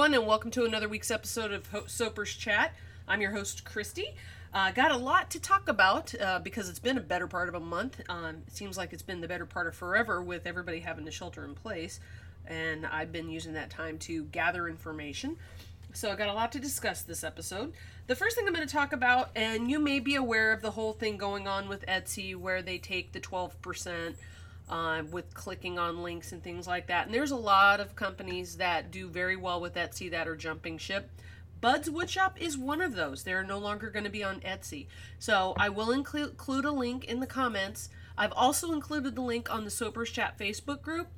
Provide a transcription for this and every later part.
everyone, and welcome to another week's episode of Soapers Chat. I'm your host, Christy. Uh, got a lot to talk about uh, because it's been a better part of a month. Um, it seems like it's been the better part of forever with everybody having to shelter in place, and I've been using that time to gather information. So I got a lot to discuss this episode. The first thing I'm going to talk about, and you may be aware of the whole thing going on with Etsy, where they take the 12% uh, with clicking on links and things like that. And there's a lot of companies that do very well with Etsy that are jumping ship. Bud's Woodshop is one of those. They're no longer going to be on Etsy. So I will include, include a link in the comments. I've also included the link on the Soapers Chat Facebook group.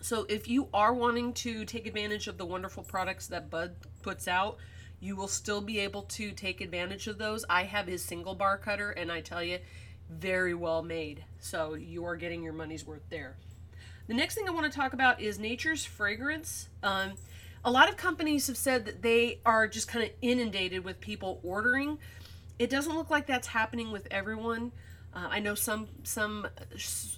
So if you are wanting to take advantage of the wonderful products that Bud puts out, you will still be able to take advantage of those. I have his single bar cutter, and I tell you, very well made. So you are getting your money's worth there. The next thing I want to talk about is Nature's Fragrance. Um, a lot of companies have said that they are just kind of inundated with people ordering. It doesn't look like that's happening with everyone. Uh, I know some some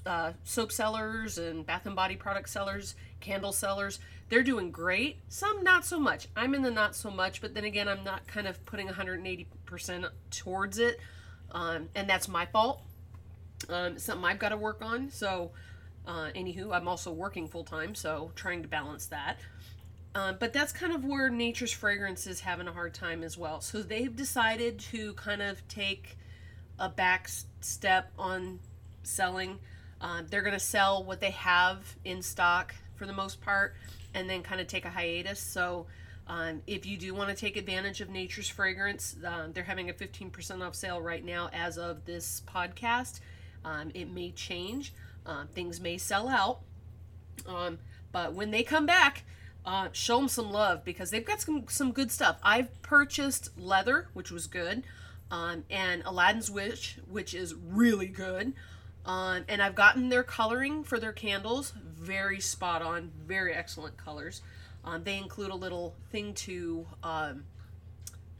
uh, soap sellers and bath and body product sellers, candle sellers, they're doing great. Some not so much. I'm in the not so much, but then again, I'm not kind of putting 180% towards it, um, and that's my fault. Um, something I've got to work on. So, uh, anywho, I'm also working full time, so trying to balance that. Uh, but that's kind of where Nature's Fragrance is having a hard time as well. So they've decided to kind of take a back step on selling. Uh, they're going to sell what they have in stock for the most part and then kind of take a hiatus. So um, if you do want to take advantage of Nature's Fragrance, uh, they're having a 15% off sale right now as of this podcast. Um, it may change, uh, things may sell out. Um, but when they come back, uh, show them some love because they've got some some good stuff. I've purchased leather, which was good, um, and Aladdin's Witch, which is really good. Um, and I've gotten their coloring for their candles, very spot on, very excellent colors. Um, they include a little thing to um,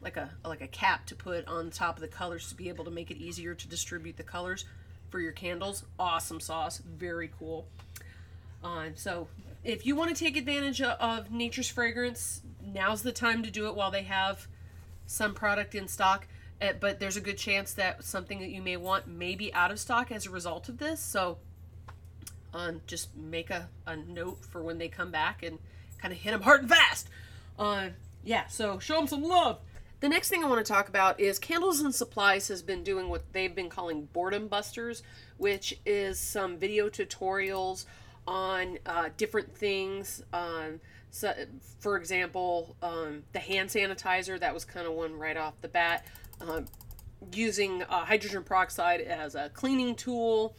like a like a cap to put on top of the colors to be able to make it easier to distribute the colors for your candles. Awesome sauce, very cool. Uh, so if you want to take advantage of Nature's Fragrance, now's the time to do it while they have some product in stock. Eh, but there's a good chance that something that you may want may be out of stock as a result of this. So um, just make a, a note for when they come back and kind of hit them hard and fast. Uh, yeah, so show them some love. The next thing I want to talk about is Candles and Supplies has been doing what they've been calling boredom busters, which is some video tutorials on uh, different things. Um, so, for example, um, the hand sanitizer, that was kind of one right off the bat. Um, using uh, hydrogen peroxide as a cleaning tool,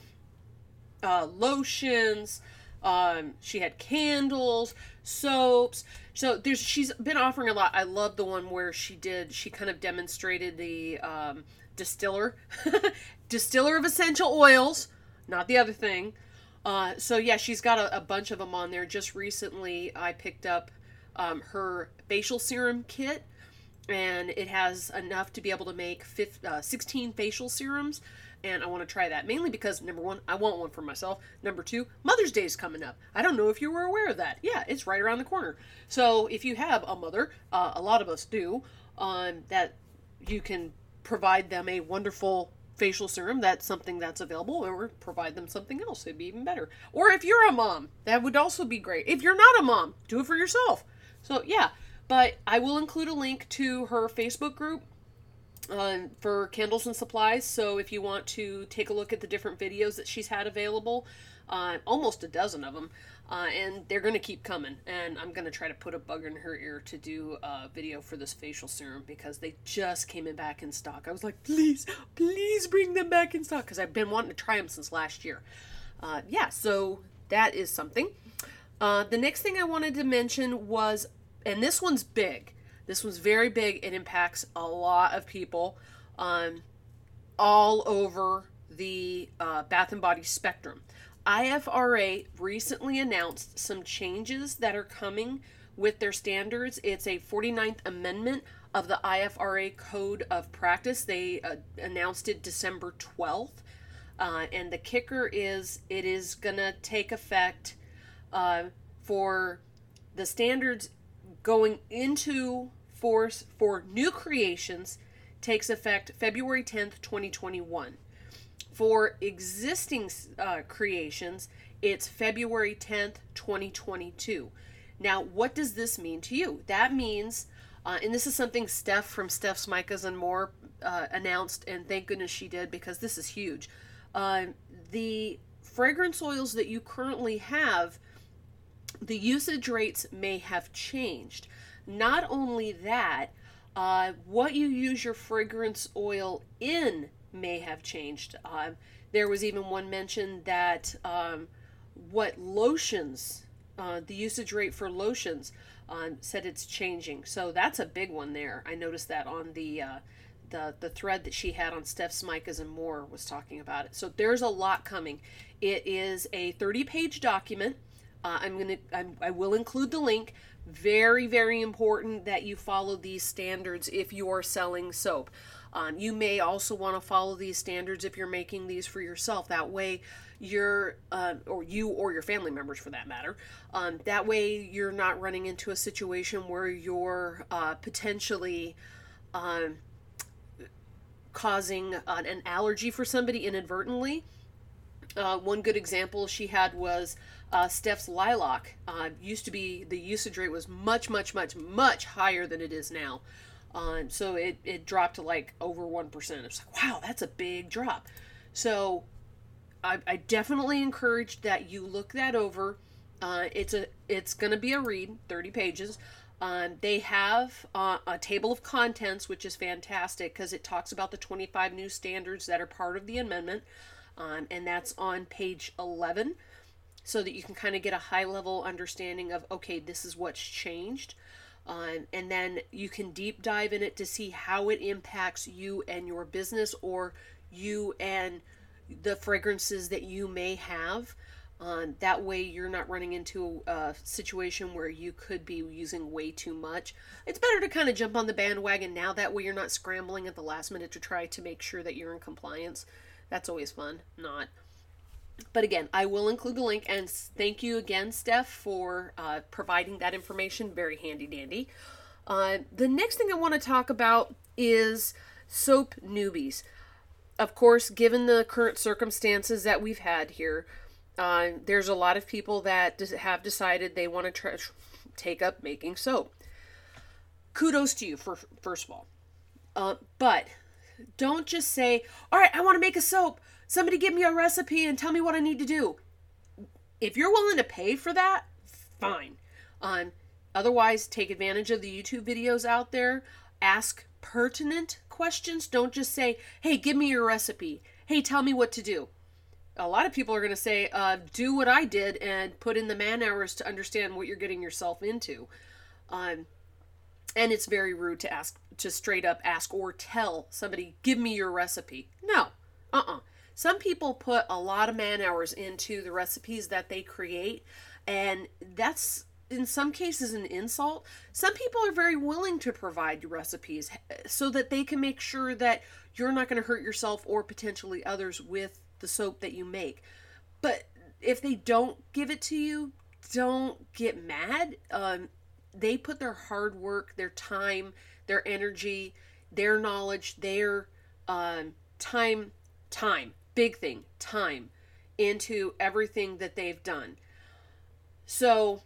uh, lotions. Um, she had candles, soaps. So there's she's been offering a lot. I love the one where she did. She kind of demonstrated the um, distiller, distiller of essential oils, not the other thing. Uh, so yeah, she's got a, a, bunch of them on there. Just recently, I picked up um, her facial serum kit, and it has enough to be able to make 15, uh, 16 facial serums. And I want to try that mainly because number one, I want one for myself. Number two, Mother's Day is coming up. I don't know if you were aware of that. Yeah, it's right around the corner. So if you have a mother, uh, a lot of us do, um, that you can provide them a wonderful facial serum, that's something that's available, or provide them something else. It'd be even better. Or if you're a mom, that would also be great. If you're not a mom, do it for yourself. So, yeah, but I will include a link to her Facebook group uh, for candles and supplies. So, if you want to take a look at the different videos that she's had available, uh, almost a dozen of them, uh, and they're going to keep coming. And I'm going to try to put a bug in her ear to do a video for this facial serum because they just came in back in stock. I was like, please, please bring them back in stock because I've been wanting to try them since last year. Uh, yeah, so that is something. Uh, the next thing I wanted to mention was, and this one's big. This one's very big. It impacts a lot of people um, all over the uh, Bath and Body spectrum. IFRA recently announced some changes that are coming with their standards. It's a 49th amendment of the IFRA Code of Practice. They uh, announced it December 12th. Uh, and the kicker is it is going to take effect uh, for the standards going into force for new creations takes effect February 10th, 2021. For existing uh, creations, it's February 10th, 2022. Now, what does this mean to you? That means, uh, and this is something Steph from Steph's Micas and More uh, announced, and thank goodness she did because this is huge. Uh, the fragrance oils that you currently have, the usage rates may have changed. Not only that, uh, what you use your fragrance oil in may have changed. Uh, there was even one mention that um, what lotions, uh, the usage rate for lotions, um, said it's changing. So that's a big one there. I noticed that on the uh, the the thread that she had on Steph's Micas and more was talking about it. So there's a lot coming. It is a 30 page document. Uh, I'm gonna I'm, I will include the link. Very very important that you follow these standards if you are selling soap. Um, you may also want to follow these standards if you're making these for yourself. That way, you're, uh, or you or your family members for that matter, um, that way you're not running into a situation where you're uh, potentially um, causing an, an allergy for somebody inadvertently. Uh, one good example she had was uh, Steph's lilac. Uh, used to be the usage rate was much, much, much, much higher than it is now. Um, so it, it dropped to like over 1%. It's like, wow, that's a big drop. So I, I definitely encourage that you look that over. Uh, it's a it's going to be a read, 30 pages. Um, they have uh, a table of contents, which is fantastic because it talks about the 25 new standards that are part of the amendment. Um, and that's on page 11 so that you can kind of get a high level understanding of okay, this is what's changed. Um, and then you can deep dive in it to see how it impacts you and your business or you and the fragrances that you may have. Um, that way, you're not running into a situation where you could be using way too much. It's better to kind of jump on the bandwagon now. That way, you're not scrambling at the last minute to try to make sure that you're in compliance. That's always fun. Not. But again, I will include the link. And thank you again, Steph, for uh, providing that information. Very handy dandy. Uh, the next thing I want to talk about is soap newbies. Of course, given the current circumstances that we've had here, uh, there's a lot of people that have decided they want to take up making soap. Kudos to you for first of all, uh, but don't just say, "All right, I want to make a soap. Somebody give me a recipe and tell me what I need to do." If you're willing to pay for that, fine. Um, otherwise, take advantage of the YouTube videos out there. Ask pertinent questions. Don't just say, "Hey, give me your recipe." Hey, tell me what to do a lot of people are going to say, uh, do what I did and put in the man hours to understand what you're getting yourself into. Um, and it's very rude to ask, to straight up ask or tell somebody, give me your recipe. No, uh uh-uh. Some people put a lot of man hours into the recipes that they create, and that's in some cases an insult. Some people are very willing to provide recipes so that they can make sure that you're not going to hurt yourself or potentially others with the soap that you make. But if they don't give it to you, don't get mad. Um, they put their hard work, their time, their energy, their knowledge, their um, time, time, big thing, time into everything that they've done. So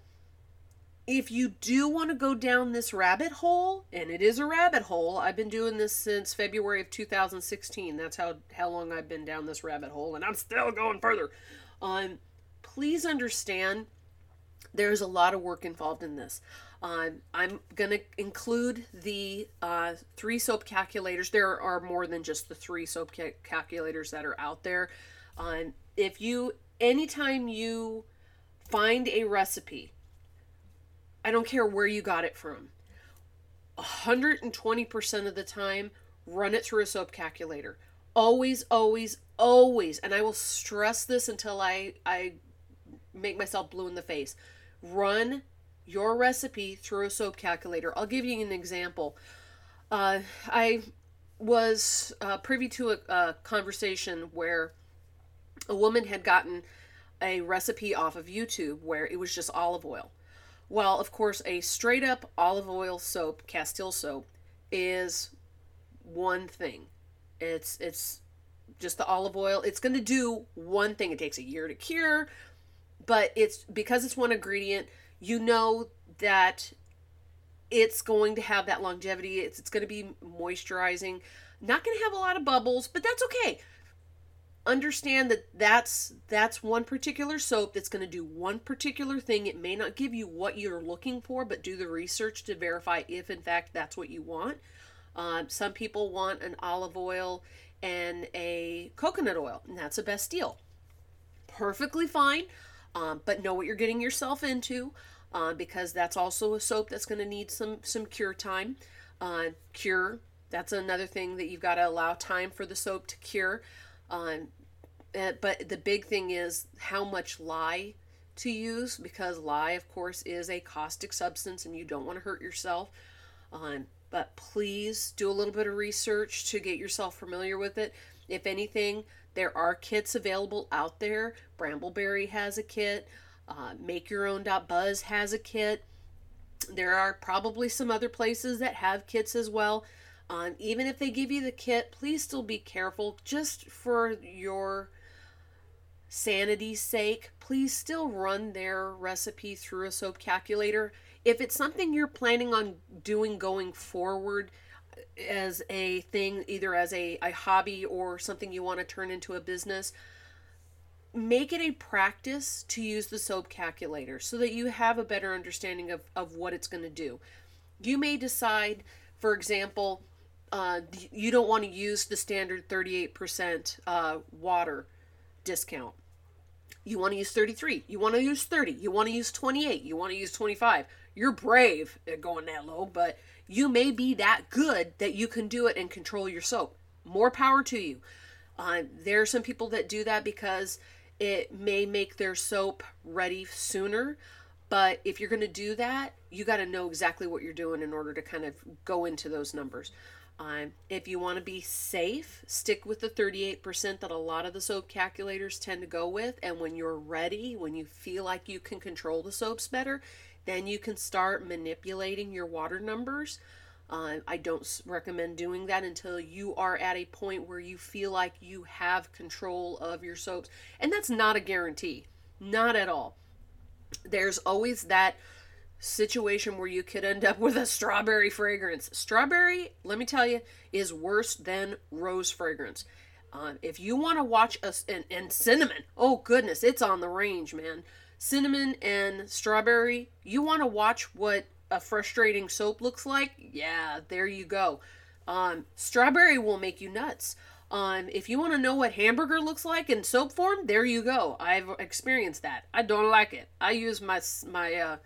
if you do want to go down this rabbit hole, and it is a rabbit hole, I've been doing this since February of 2016. That's how how long I've been down this rabbit hole, and I'm still going further. Um, please understand, there's a lot of work involved in this. Um, I'm going to include the uh, three soap calculators. There are more than just the three soap ca- calculators that are out there. Um, if you, anytime you find a recipe I don't care where you got it from. 120% of the time, run it through a soap calculator. Always, always, always, and I will stress this until I, I make myself blue in the face. Run your recipe through a soap calculator. I'll give you an example. Uh, I was uh, privy to a, a conversation where a woman had gotten a recipe off of YouTube where it was just olive oil Well, of course, a straight up olive oil soap, Castile soap, is one thing. It's it's just the olive oil. It's going to do one thing. It takes a year to cure, but it's because it's one ingredient, you know that it's going to have that longevity. It's, it's going to be moisturizing. Not going to have a lot of bubbles, but that's okay. Understand that that's that's one particular soap that's going to do one particular thing. It may not give you what you're looking for, but do the research to verify if in fact that's what you want. Um, some people want an olive oil and a coconut oil, and that's the best deal. Perfectly fine, um, but know what you're getting yourself into uh, because that's also a soap that's going to need some some cure time. Uh, cure that's another thing that you've got to allow time for the soap to cure. Um, uh, but the big thing is how much lye to use because lye, of course, is a caustic substance and you don't want to hurt yourself. Um, but please do a little bit of research to get yourself familiar with it. If anything, there are kits available out there. Brambleberry has a kit. Uh, Make Your Own Buzz has a kit. There are probably some other places that have kits as well. Um, even if they give you the kit, please still be careful just for your sanity's sake. Please still run their recipe through a soap calculator if it's something you're planning on doing going forward as a thing, either as a, a hobby or something you want to turn into a business, make it a practice to use the soap calculator so that you have a better understanding of, of what it's going to do. You may decide, for example, uh, you don't want to use the standard 38% uh, water discount. You want to use 33. You want to use 30. You want to use 28. You want to use 25 you're brave at going that low, but you may be that good that you can do it and control your soap. More power to you. Uh, there are some people that do that because it may make their soap ready sooner. But if you're going to do that, you got to know exactly what you're doing in order to kind of go into those numbers. Um, if you want to be safe, stick with the 38% that a lot of the soap calculators tend to go with. And when you're ready, when you feel like you can control the soaps better, then you can start manipulating your water numbers. Uh, I don't recommend doing that until you are at a point where you feel like you have control of your soaps. And that's not a guarantee, not at all. There's always that situation where you could end up with a strawberry fragrance. Strawberry, let me tell you, is worse than rose fragrance. Um, if you want to watch us and, and cinnamon, oh goodness, it's on the range, man cinnamon and strawberry, you want to watch what a frustrating soap looks like? Yeah, there you go. Um, strawberry will make you nuts. Um, if you want to know what hamburger looks like in soap form, there you go. I've experienced that. I don't like it. I use my my uh,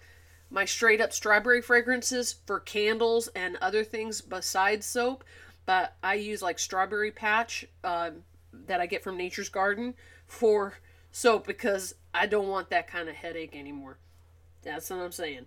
my straight up strawberry fragrances for candles and other things besides soap. But I use like strawberry patch uh, that I get from Nature's Garden for soap because I don't want that kind of headache anymore. That's what I'm saying.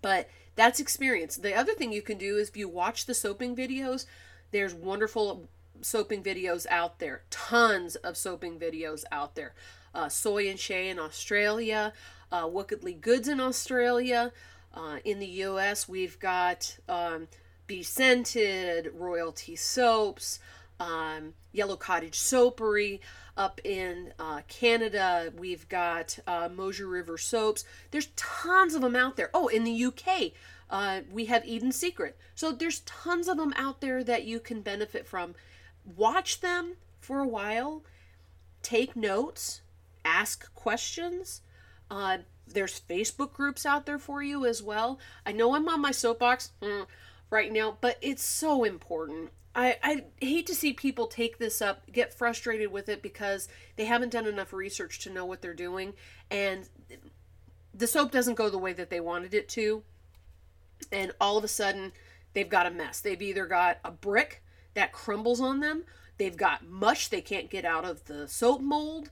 But that's experience. The other thing you can do is if you watch the soaping videos, there's wonderful soaping videos out there. Tons of soaping videos out there. Uh, Soy and Shea in Australia, uh, Wickedly Goods in Australia. Uh, in the US, we've got um, Be Scented, Royalty Soaps, um, Yellow Cottage Soapery. Up in uh, Canada, we've got uh, Mosier River soaps. There's tons of them out there. Oh, in the UK, uh, we have Eden Secret. So there's tons of them out there that you can benefit from. Watch them for a while, take notes, ask questions. Uh, there's Facebook groups out there for you as well. I know I'm on my soapbox mm, right now, but it's so important. I, I hate to see people take this up, get frustrated with it because they haven't done enough research to know what they're doing, and the soap doesn't go the way that they wanted it to, and all of a sudden they've got a mess. They've either got a brick that crumbles on them, they've got mush they can't get out of the soap mold.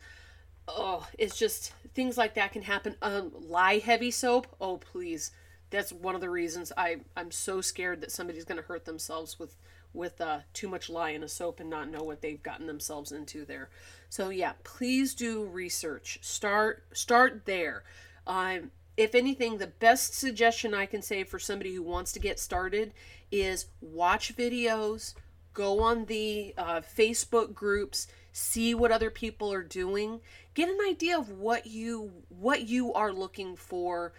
Oh, it's just things like that can happen. Um, lye heavy soap. Oh, please. That's one of the reasons I I'm so scared that somebody's going to hurt themselves with with uh, too much lye in a soap and not know what they've gotten themselves into there. So yeah, please do research. Start start there. Um, if anything, the best suggestion I can say for somebody who wants to get started is watch videos, go on the uh, Facebook groups, see what other people are doing, get an idea of what you what you are looking for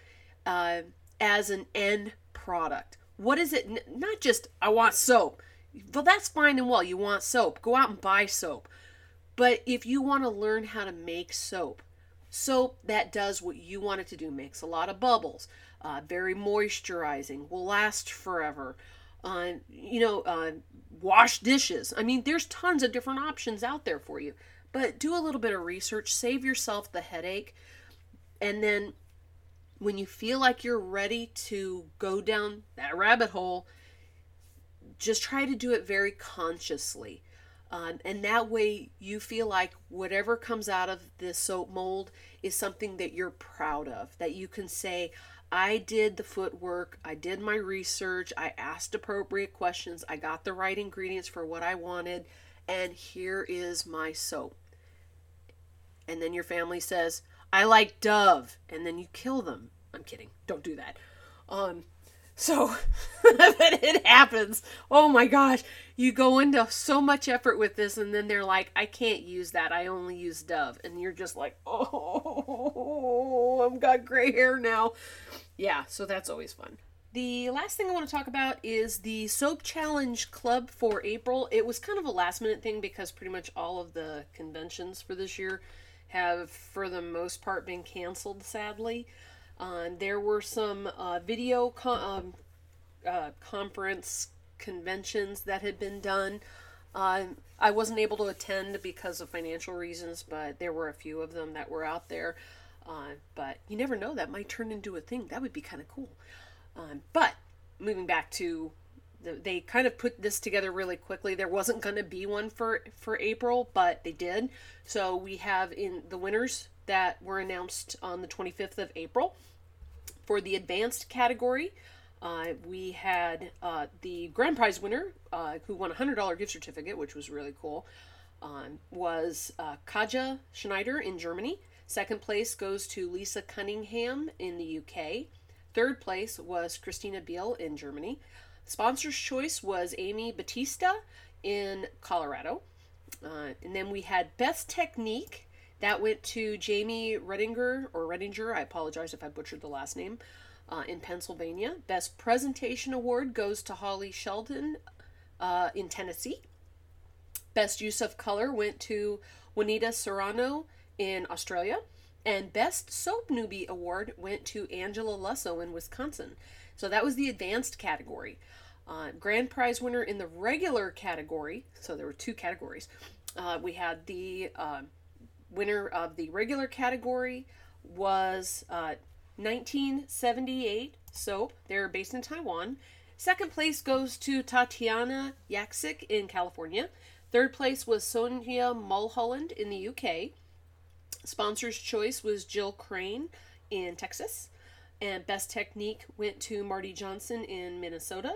uh, as an end product. What is it? N- not just I want soap. Well, that's fine and well. You want soap. Go out and buy soap. But if you want to learn how to make soap, soap that does what you want it to do, makes a lot of bubbles, uh, very moisturizing, will last forever. Uh, you know, uh, wash dishes. I mean, there's tons of different options out there for you. But do a little bit of research, save yourself the headache, and then when you feel like you're ready to go down that rabbit hole, just try to do it very consciously. Um, and that way you feel like whatever comes out of this soap mold is something that you're proud of, that you can say, I did the footwork, I did my research, I asked appropriate questions, I got the right ingredients for what I wanted, and here is my soap. And then your family says, I like Dove, and then you kill them. I'm kidding. Don't do that. Um, so it happens. Oh my gosh. You go into so much effort with this, and then they're like, I can't use that. I only use Dove. And you're just like, oh, I've got gray hair now. Yeah, so that's always fun. The last thing I want to talk about is the Soap Challenge Club for April. It was kind of a last minute thing because pretty much all of the conventions for this year have, for the most part, been canceled, sadly. Um, there were some uh, video um, uh, conference conventions that had been done. Uh, I wasn't able to attend because of financial reasons, but there were a few of them that were out there. Uh, but you never know, that might turn into a thing. That would be kind of cool. Um, but moving back to the, they kind of put this together really quickly. There wasn't going to be one for for April, but they did. So we have in the winners that were announced on the 25th of April. For the advanced category, uh, we had uh, the grand prize winner, uh, who won a $100 gift certificate, which was really cool, um, was uh, Kaja Schneider in Germany. Second place goes to Lisa Cunningham in the UK. Third place was Christina Biel in Germany. Sponsor's choice was Amy Batista in Colorado. Uh, and then we had Best Technique that went to Jamie Redinger or Redinger. I apologize if I butchered the last name. Uh, in Pennsylvania. Best Presentation Award goes to Holly Sheldon uh, in Tennessee. Best Use of Color went to Juanita Serrano in Australia. And Best Soap Newbie Award went to Angela Lusso in Wisconsin. So that was the advanced category. Uh, grand prize winner in the regular category, so there were two categories. Uh, we had the uh, winner of the regular category was uh, 1978 soap. They're based in Taiwan. Second place goes to Tatiana Yaksik in California. Third place was Sonia Mulholland in the UK. Sponsor's choice was Jill Crane in Texas. And best technique went to Marty Johnson in Minnesota.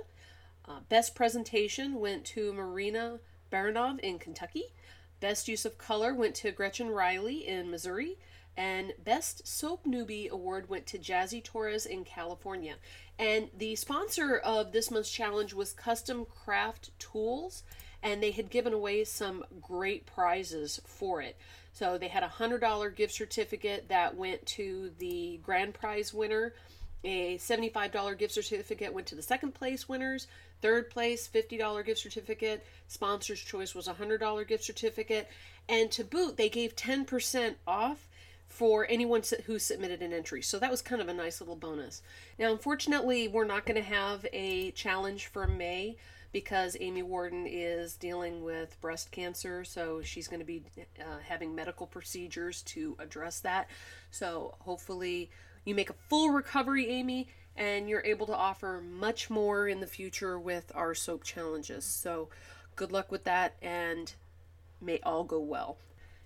Uh, best presentation went to Marina Baranov in Kentucky. Best Use of Color went to Gretchen Riley in Missouri. And Best Soap Newbie Award went to Jazzy Torres in California. And the sponsor of this month's challenge was Custom Craft Tools, and they had given away some great prizes for it. So they had a $100 gift certificate that went to the grand prize winner. A $75 gift certificate went to the second place winners. Third place, $50 gift certificate. Sponsor's choice was a $100 gift certificate. And to boot, they gave 10% off for anyone who submitted an entry. So that was kind of a nice little bonus. Now, unfortunately, we're not going to have a challenge for May because Amy Warden is dealing with breast cancer, so she's going to be uh, having medical procedures to address that. So hopefully, you make a full recovery, Amy, and you're able to offer much more in the future with our soap challenges. So, good luck with that, and may all go well.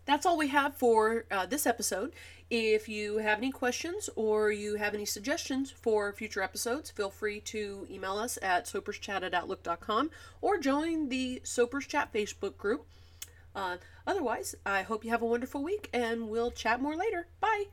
That's all we have for uh, this episode. If you have any questions or you have any suggestions for future episodes, feel free to email us at soaperschat at outlook.com or join the Soapers Chat Facebook group. Uh, otherwise, I hope you have a wonderful week and we'll chat more later. Bye.